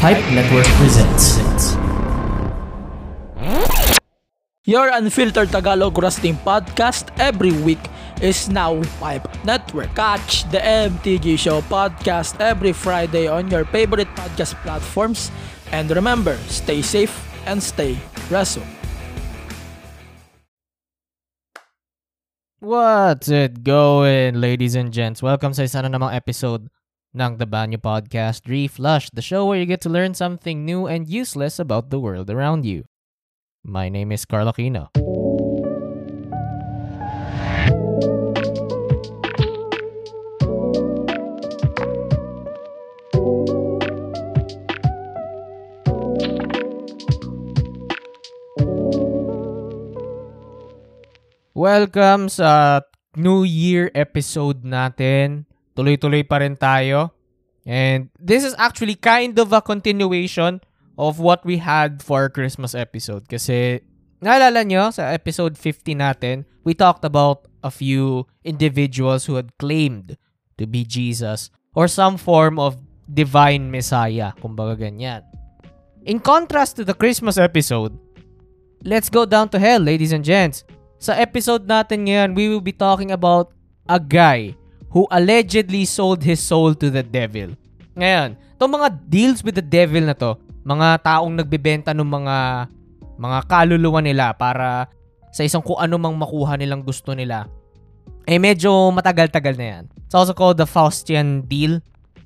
Pipe Network presents. Your unfiltered Tagalog Wrestling podcast every week is now Pipe Network. Catch the MTG Show podcast every Friday on your favorite podcast platforms. And remember, stay safe and stay wrestle. What's it going, ladies and gents? Welcome sa isa na namang episode ng The Banyo Podcast Reflush, the show where you get to learn something new and useless about the world around you. My name is Carl Aquino. Welcome sa New Year episode natin. Tuloy-tuloy pa rin tayo. And this is actually kind of a continuation of what we had for Christmas episode. Kasi, naalala nyo, sa episode 50 natin, we talked about a few individuals who had claimed to be Jesus or some form of divine messiah, kumbaga ganyan. In contrast to the Christmas episode, let's go down to hell, ladies and gents. Sa episode natin ngayon, we will be talking about a guy who allegedly sold his soul to the devil. Ngayon, itong mga deals with the devil na to, mga taong nagbebenta ng mga mga kaluluwa nila para sa isang kung ano mang makuha nilang gusto nila, eh medyo matagal-tagal na yan. It's also called the Faustian deal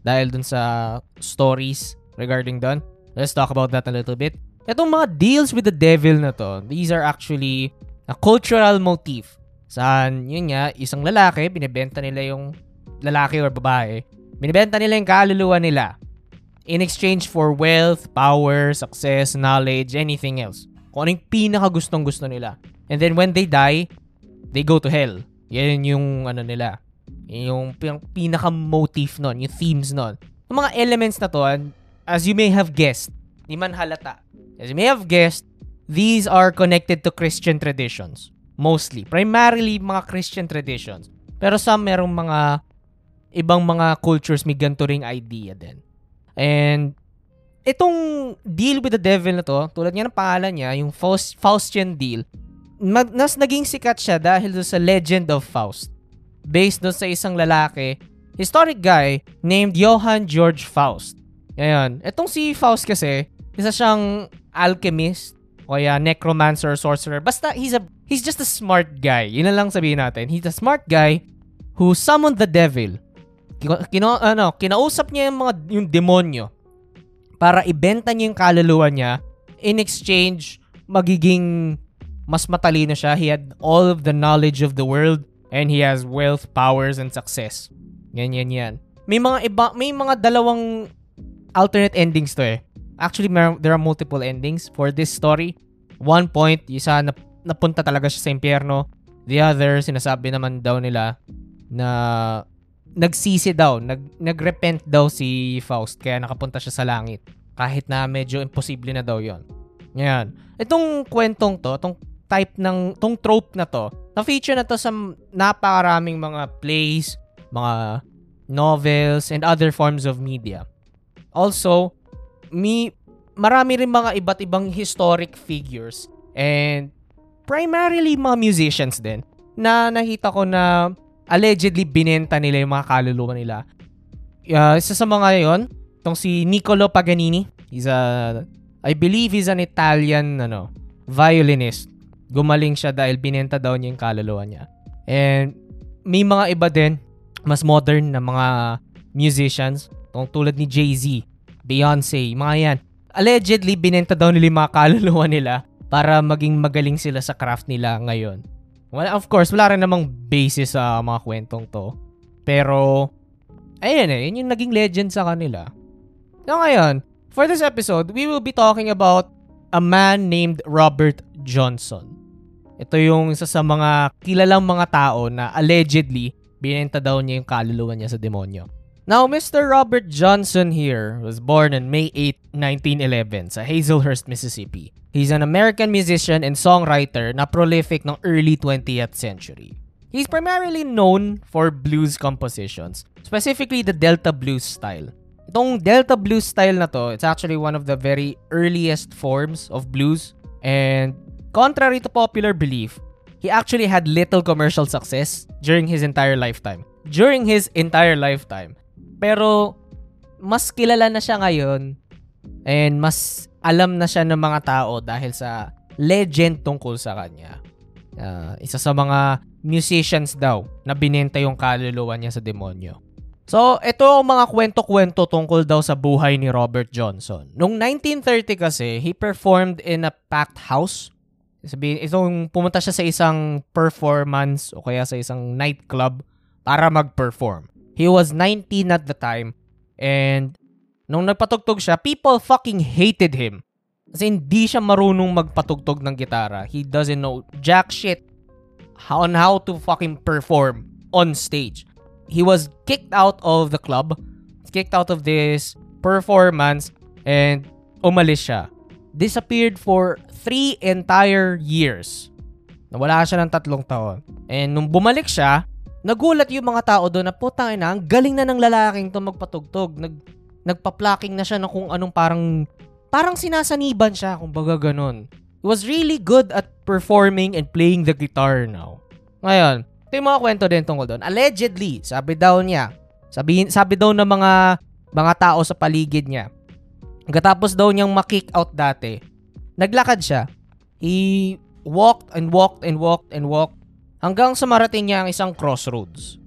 dahil dun sa stories regarding done. Let's talk about that a little bit. Itong mga deals with the devil na to, these are actually a cultural motif Saan, yun nga, isang lalaki, binibenta nila yung lalaki or babae, binibenta nila yung kaluluwa nila in exchange for wealth, power, success, knowledge, anything else. Kung ano yung pinaka gustong gusto nila. And then when they die, they go to hell. Yan yung ano nila. Yung, yung pinaka motif nun, yung themes nun. Yung mga elements na to, as you may have guessed, di man halata. As you may have guessed, these are connected to Christian traditions. Mostly. Primarily, mga Christian traditions. Pero some merong mga ibang mga cultures may ganito ring idea din. And itong deal with the devil na to, tulad nga ng pangalan niya, yung Faust, Faustian deal, mag, nas naging sikat siya dahil sa legend of Faust. Based doon sa isang lalaki, historic guy named Johann George Faust. Ngayon, itong si Faust kasi, isa siyang alchemist, o kaya necromancer, sorcerer. Basta he's a he's just a smart guy. Yun lang sabihin natin. He's a smart guy who summoned the devil. Kino, ano, kinausap niya yung mga yung demonyo para ibenta niya yung kaluluwa niya in exchange magiging mas matalino siya. He had all of the knowledge of the world and he has wealth, powers, and success. Yan, yan, yan. May mga iba, may mga dalawang alternate endings to eh. Actually, there are multiple endings for this story. One point, isa na napunta talaga siya sa impyerno. The other, sinasabi naman daw nila na nagsisi daw, nag, nagrepent daw si Faust kaya nakapunta siya sa langit. Kahit na medyo imposible na daw yon. Ngayon, itong kwentong to, itong type ng, itong trope na to, na-feature na to sa napakaraming mga plays, mga novels, and other forms of media. Also, me, marami rin mga iba't ibang historic figures and primarily mga musicians din na nakita ko na allegedly binenta nila yung mga kaluluwa nila. Uh, isa sa mga yon, itong si Niccolo Paganini. He's a, I believe he's an Italian ano, violinist. Gumaling siya dahil binenta daw niya yung kaluluwa niya. And may mga iba din, mas modern na mga musicians, tong tulad ni Jay-Z, Beyonce, mga yan. Allegedly, binenta daw nila yung mga kaluluwa nila para maging magaling sila sa craft nila ngayon. Well, of course, wala rin namang basis sa mga kwentong to. Pero, ayun eh, yun yung naging legend sa kanila. So ngayon, for this episode, we will be talking about a man named Robert Johnson. Ito yung isa sa mga kilalang mga tao na allegedly binenta daw niya yung kaluluwa niya sa demonyo. Now, Mr. Robert Johnson here was born on May 8, 1911 sa Hazelhurst, Mississippi. He's an American musician and songwriter na prolific ng early 20th century. He's primarily known for blues compositions, specifically the Delta blues style. Itong Delta blues style na to, it's actually one of the very earliest forms of blues. And contrary to popular belief, he actually had little commercial success during his entire lifetime. During his entire lifetime. Pero mas kilala na siya ngayon and mas alam na siya ng mga tao dahil sa legend tungkol sa kanya. Uh, isa sa mga musicians daw na binenta yung kaluluwa niya sa demonyo. So, ito ang mga kwento-kwento tungkol daw sa buhay ni Robert Johnson. Noong 1930 kasi, he performed in a packed house. Sabihin, itong pumunta siya sa isang performance o kaya sa isang nightclub para mag-perform. He was 19 at the time and nung nagpatugtog siya, people fucking hated him. Kasi hindi siya marunong magpatugtog ng gitara. He doesn't know jack shit on how to fucking perform on stage he was kicked out of the club, kicked out of this performance, and umalis siya. Disappeared for three entire years. Nawala siya ng tatlong taon. And nung bumalik siya, nagulat yung mga tao doon na putang ina, ang galing na ng lalaking to magpatugtog. Nag, nagpa-plucking na siya ng kung anong parang, parang sinasaniban siya, kung baga ganun. He was really good at performing and playing the guitar now. Ngayon, ito yung mga kwento din tungkol doon. Allegedly, sabi daw niya, sabi, sabi daw ng mga mga tao sa paligid niya, Gatapos daw niyang ma-kick out dati, naglakad siya. He walked and walked and walked and walked hanggang sa marating niya ang isang crossroads.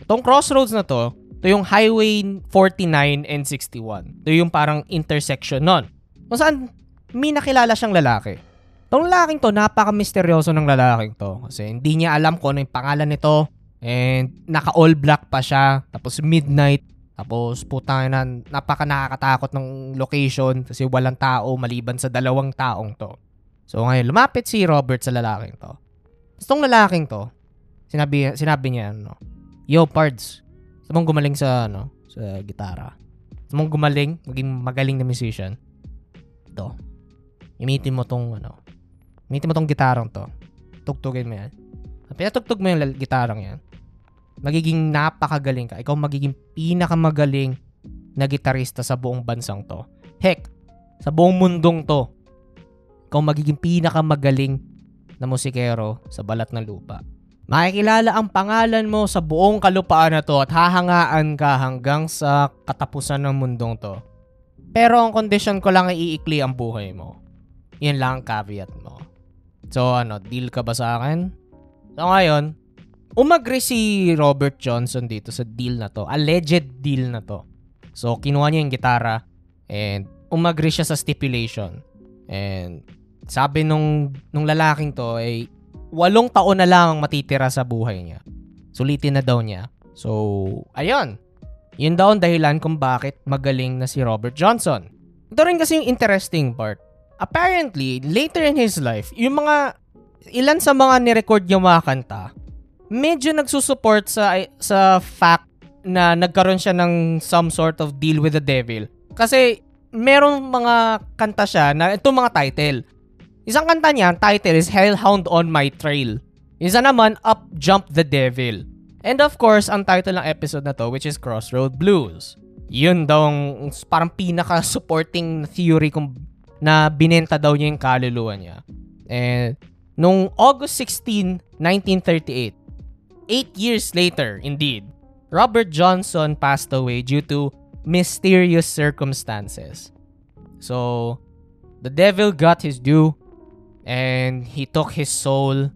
Itong crossroads na to, ito yung Highway 49 and 61. Ito yung parang intersection nun. Kung saan may nakilala siyang lalaki. Tong lalaking to, napaka-misteryoso ng lalaking to. Kasi hindi niya alam kung ano yung pangalan nito. And naka-all black pa siya. Tapos midnight. Tapos putang na, napaka nakakatakot ng location kasi walang tao maliban sa dalawang taong to. So ngayon, lumapit si Robert sa lalaking to. Tapos tong lalaking to, sinabi, sinabi niya, ano, Yo, Pards, gusto mong gumaling sa, ano, sa gitara. Gusto mong gumaling, maging magaling na musician. Ito. Imitin mo tong, ano, Gamitin mo tong gitarang to. Tugtugin mo yan. Pinatugtog mo yung gitarang yan. Magiging napakagaling ka. Ikaw magiging pinakamagaling na gitarista sa buong bansang to. Heck, sa buong mundong to. Ikaw magiging pinakamagaling na musikero sa balat ng lupa. Makikilala ang pangalan mo sa buong kalupaan na to at hahangaan ka hanggang sa katapusan ng mundong to. Pero ang kondisyon ko lang ay iikli ang buhay mo. Yan lang ang caveat mo. So ano, deal ka ba sa akin? So ngayon, umagri si Robert Johnson dito sa deal na to. Alleged deal na to. So kinuha niya yung gitara and umagri siya sa stipulation. And sabi nung, nung lalaking to ay walong taon na lang ang matitira sa buhay niya. Sulitin na daw niya. So, ayun. Yun daw ang dahilan kung bakit magaling na si Robert Johnson. Ito rin kasi yung interesting part apparently, later in his life, yung mga, ilan sa mga nirecord niya mga kanta, medyo nagsusupport sa, sa fact na nagkaroon siya ng some sort of deal with the devil. Kasi, merong mga kanta siya na itong mga title. Isang kanta niya, title is Hellhound on My Trail. Isa naman, Up Jump the Devil. And of course, ang title ng episode na to, which is Crossroad Blues. Yun daw ang parang pinaka-supporting theory kung na binenta daw niya yung kaluluwa niya. And nung August 16, 1938, eight years later, indeed, Robert Johnson passed away due to mysterious circumstances. So, the devil got his due and he took his soul,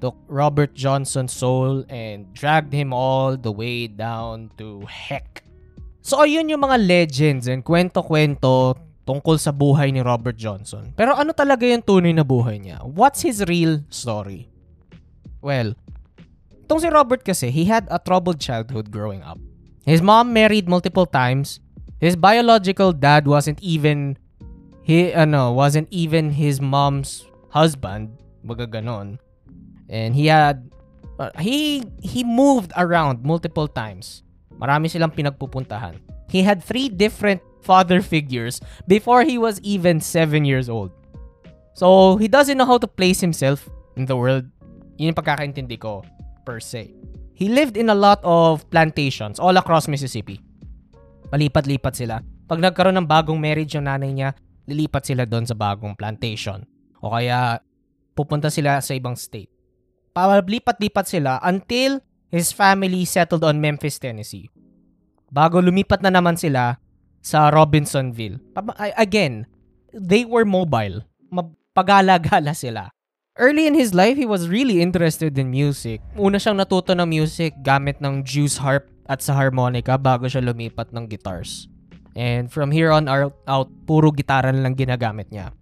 took Robert Johnson's soul and dragged him all the way down to heck. So, ayun yung mga legends and kwento-kwento tungkol sa buhay ni Robert Johnson. Pero ano talaga yung tunay na buhay niya? What's his real story? Well, itong si Robert kasi, he had a troubled childhood growing up. His mom married multiple times. His biological dad wasn't even he ano, wasn't even his mom's husband, baga ganon. And he had uh, he he moved around multiple times. Marami silang pinagpupuntahan. He had three different father figures before he was even 7 years old. So, he doesn't know how to place himself in the world. Yun yung pagkakaintindi ko, per se. He lived in a lot of plantations all across Mississippi. Palipat-lipat sila. Pag nagkaroon ng bagong marriage yung nanay niya, lilipat sila doon sa bagong plantation. O kaya pupunta sila sa ibang state. Palipat-lipat sila until his family settled on Memphis, Tennessee. Bago lumipat na naman sila sa Robinsonville. Again, they were mobile. Pagala-gala sila. Early in his life, he was really interested in music. Una siyang natuto ng music gamit ng Juice harp at sa harmonica bago siya lumipat ng guitars. And from here on out puro gitara lang ginagamit niya.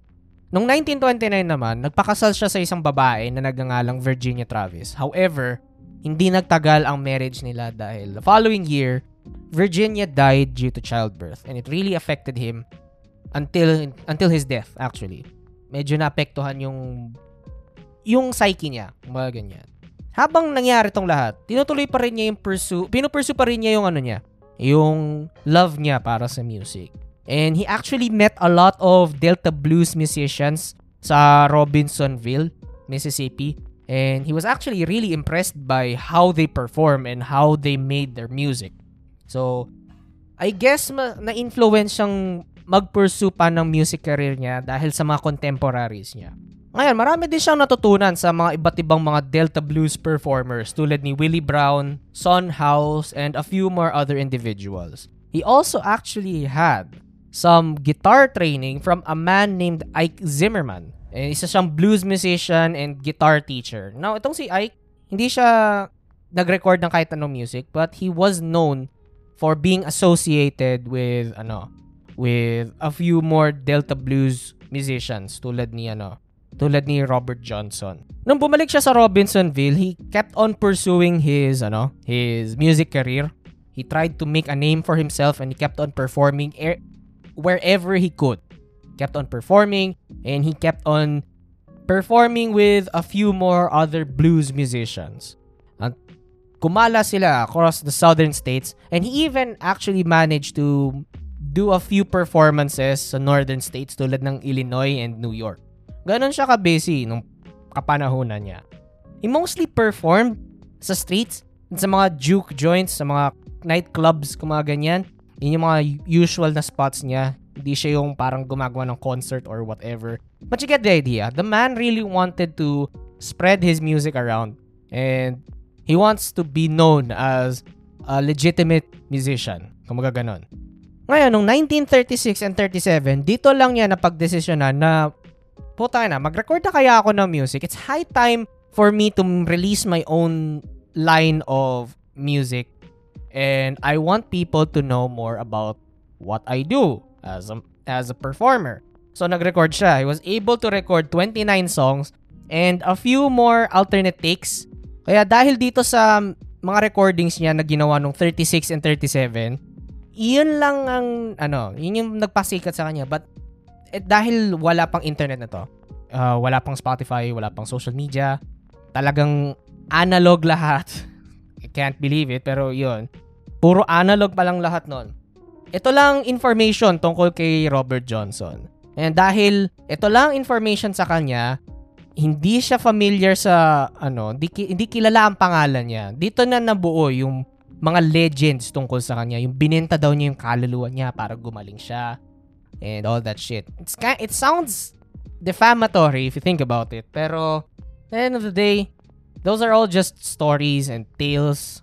Noong 1929 naman, nagpakasal siya sa isang babae na nagngangalang Virginia Travis. However, hindi nagtagal ang marriage nila dahil the following year, Virginia died due to childbirth and it really affected him until until his death actually. Medyo naapektuhan yung yung psyche niya, mga ganyan. Habang nangyari tong lahat, tinutuloy pa rin niya yung pursue, pinupursue pa rin niya yung ano niya, yung love niya para sa music. And he actually met a lot of Delta Blues musicians sa Robinsonville, Mississippi. And he was actually really impressed by how they perform and how they made their music. So, I guess ma- na-influence siyang mag-pursue pa ng music career niya dahil sa mga contemporaries niya. Ngayon, marami din siyang natutunan sa mga iba't ibang mga Delta Blues performers tulad ni Willie Brown, Son House, and a few more other individuals. He also actually had some guitar training from a man named Ike Zimmerman. Eh, isa siyang blues musician and guitar teacher. Now, itong si Ike, hindi siya nag-record ng kahit anong music, but he was known for being associated with, ano, with a few more Delta Blues musicians tulad ni, ano, tulad ni Robert Johnson. Nung bumalik siya sa Robinsonville, he kept on pursuing his ano, his music career. He tried to make a name for himself and he kept on performing er- wherever he could. Kept on performing and he kept on performing with a few more other blues musicians. At kumala sila across the southern states and he even actually managed to do a few performances sa northern states tulad ng Illinois and New York. Ganon siya ka-busy nung kapanahonan niya. He mostly performed sa streets, sa mga juke joints, sa mga nightclubs, kung mga ganyan. Yun yung mga usual na spots niya. Hindi siya yung parang gumagawa ng concert or whatever. But you get the idea. The man really wanted to spread his music around. And he wants to be known as a legitimate musician. Kung mga ganon. Ngayon, noong 1936 and 37, dito lang niya napagdesisyonan na puta na, mag-record na kaya ako ng music. It's high time for me to release my own line of music. And I want people to know more about what I do as a, as a performer. So nag-record siya. He was able to record 29 songs and a few more alternate takes. Kaya dahil dito sa mga recordings niya na ginawa nung 36 and 37, iyon lang ang ano, yun yung nagpasikat sa kanya. But eh, dahil wala pang internet na to, uh, wala pang Spotify, wala pang social media, talagang analog lahat. I can't believe it, pero yun. Puro analog pa lang lahat nun. Ito lang information tungkol kay Robert Johnson. And dahil ito lang information sa kanya, hindi siya familiar sa ano, hindi, hindi kilala ang pangalan niya. Dito na nabuo yung mga legends tungkol sa kanya. Yung binenta daw niya yung kaluluwa niya para gumaling siya and all that shit. It's kind, it sounds defamatory if you think about it. Pero, at the end of the day, those are all just stories and tales.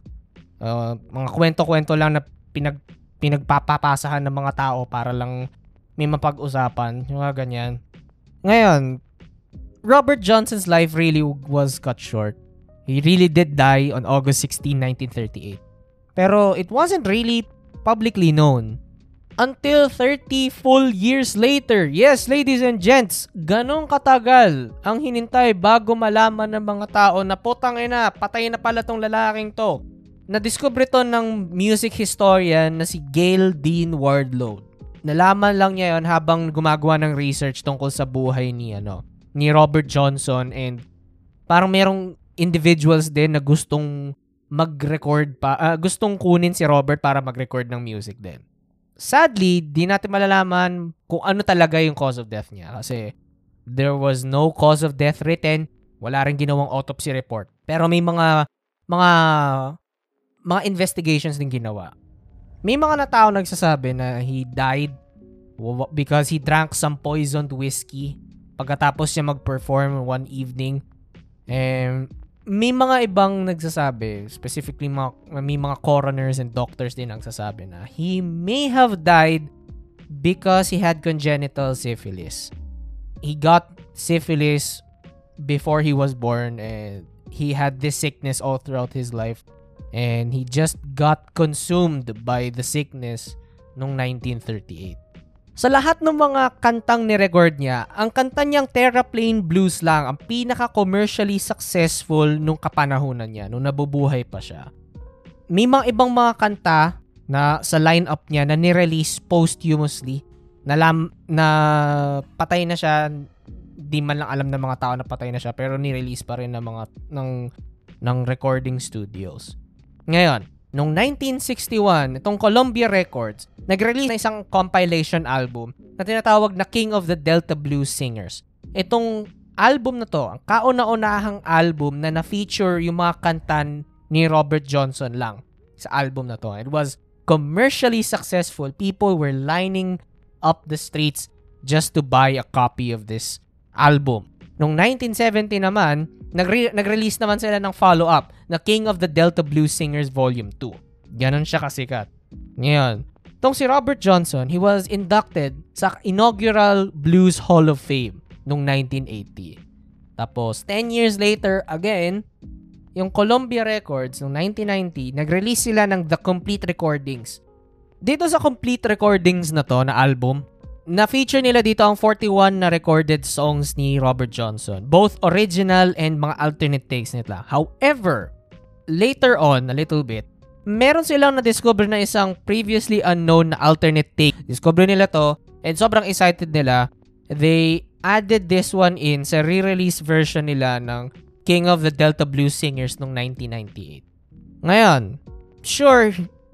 Uh, mga kwento-kwento lang na pinag, pinagpapapasahan ng mga tao para lang may mapag-usapan. Yung mga ganyan. Ngayon, Robert Johnson's life really was cut short. He really did die on August 16, 1938. Pero it wasn't really publicly known until 30 full years later. Yes, ladies and gents, ganong katagal ang hinintay bago malaman ng mga tao na potang ina, patay na pala tong lalaking to. Nadiskubre to ng music historian na si Gail Dean Wardlow. Nalaman lang niya yon habang gumagawa ng research tungkol sa buhay ni ano ni Robert Johnson and parang merong individuals din na gustong mag-record pa, uh, gustong kunin si Robert para mag-record ng music din sadly, di natin malalaman kung ano talaga yung cause of death niya. Kasi there was no cause of death written. Wala rin ginawang autopsy report. Pero may mga mga mga investigations din ginawa. May mga na tao nagsasabi na he died because he drank some poisoned whiskey pagkatapos niya mag-perform one evening. And may mga ibang nagsasabi, specifically mga, may mga coroners and doctors din nagsasabi na he may have died because he had congenital syphilis. He got syphilis before he was born and he had this sickness all throughout his life and he just got consumed by the sickness nung 1938. Sa lahat ng mga kantang ni-record niya, ang kanta niyang Terraplane Blues lang ang pinaka-commercially successful nung kapanahunan niya, nung nabubuhay pa siya. May mga ibang mga kanta na sa lineup niya na ni-release posthumously na, lam, na patay na siya, di man lang alam ng mga tao na patay na siya, pero ni-release pa rin ng mga ng, ng recording studios. Ngayon, Noong 1961, itong Columbia Records, nag-release na isang compilation album na tinatawag na King of the Delta Blues Singers. Itong album na to, ang kauna-unahang album na na-feature yung mga kantan ni Robert Johnson lang sa album na to. It was commercially successful. People were lining up the streets just to buy a copy of this album. Noong 1970 naman, nagre- nag-release naman sila ng follow-up na King of the Delta Blues Singers Volume 2. Ganon siya kasikat. Ngayon, tong si Robert Johnson, he was inducted sa inaugural Blues Hall of Fame noong 1980. Tapos, 10 years later, again, yung Columbia Records noong 1990, nag-release sila ng The Complete Recordings. Dito sa Complete Recordings na to, na album, na-feature nila dito ang 41 na recorded songs ni Robert Johnson. Both original and mga alternate takes nila. However, later on, a little bit, meron silang na-discover na isang previously unknown na alternate take. Discover nila to and sobrang excited nila. They added this one in sa re-release version nila ng King of the Delta Blues Singers noong 1998. Ngayon, sure,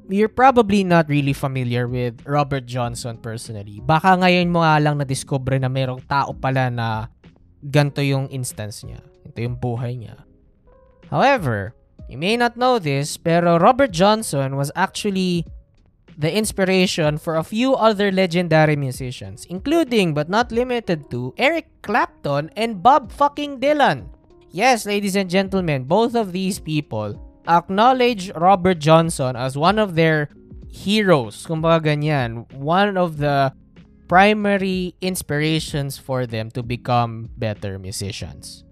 you're probably not really familiar with Robert Johnson personally. Baka ngayon mo nga lang na-discover na merong tao pala na ganito yung instance niya. Ito yung buhay niya. However, you may not know this, pero Robert Johnson was actually the inspiration for a few other legendary musicians, including but not limited to Eric Clapton and Bob fucking Dylan. Yes, ladies and gentlemen, both of these people acknowledge Robert Johnson as one of their heroes, kumbaga ganyan, one of the primary inspirations for them to become better musicians.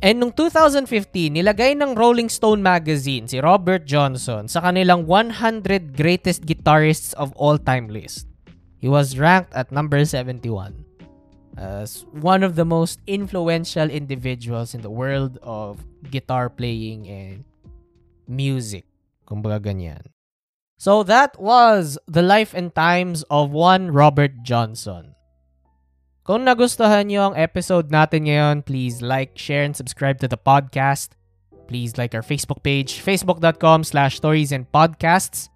And nung 2015, nilagay ng Rolling Stone magazine si Robert Johnson sa kanilang 100 greatest guitarists of all time list. He was ranked at number 71 as one of the most influential individuals in the world of guitar playing and music. Kumbaga ganyan. So that was the life and times of one Robert Johnson. Kung nagustuhan niyo ang episode natin ngayon, please like, share, and subscribe to the podcast. Please like our Facebook page, facebook.com slash stories and podcasts.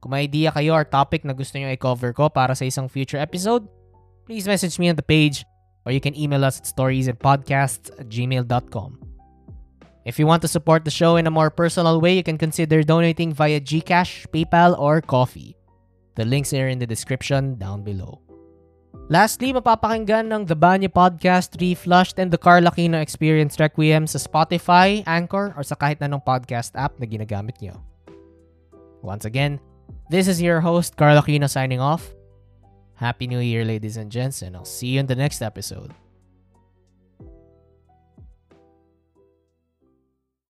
Kung may idea kayo or topic na gusto niyo i-cover ko para sa isang future episode, please message me on the page or you can email us at storiesandpodcasts at gmail.com. If you want to support the show in a more personal way, you can consider donating via GCash, PayPal, or Coffee. The links are in the description down below. Lastly, mapapakinggan ng The Banya Podcast, Reflushed, and The Carl Aquino Experience Requiem sa Spotify, Anchor, or sa kahit anong podcast app na ginagamit nyo. Once again, this is your host, Carl Aquino signing off. Happy New Year, ladies and gents, and I'll see you in the next episode.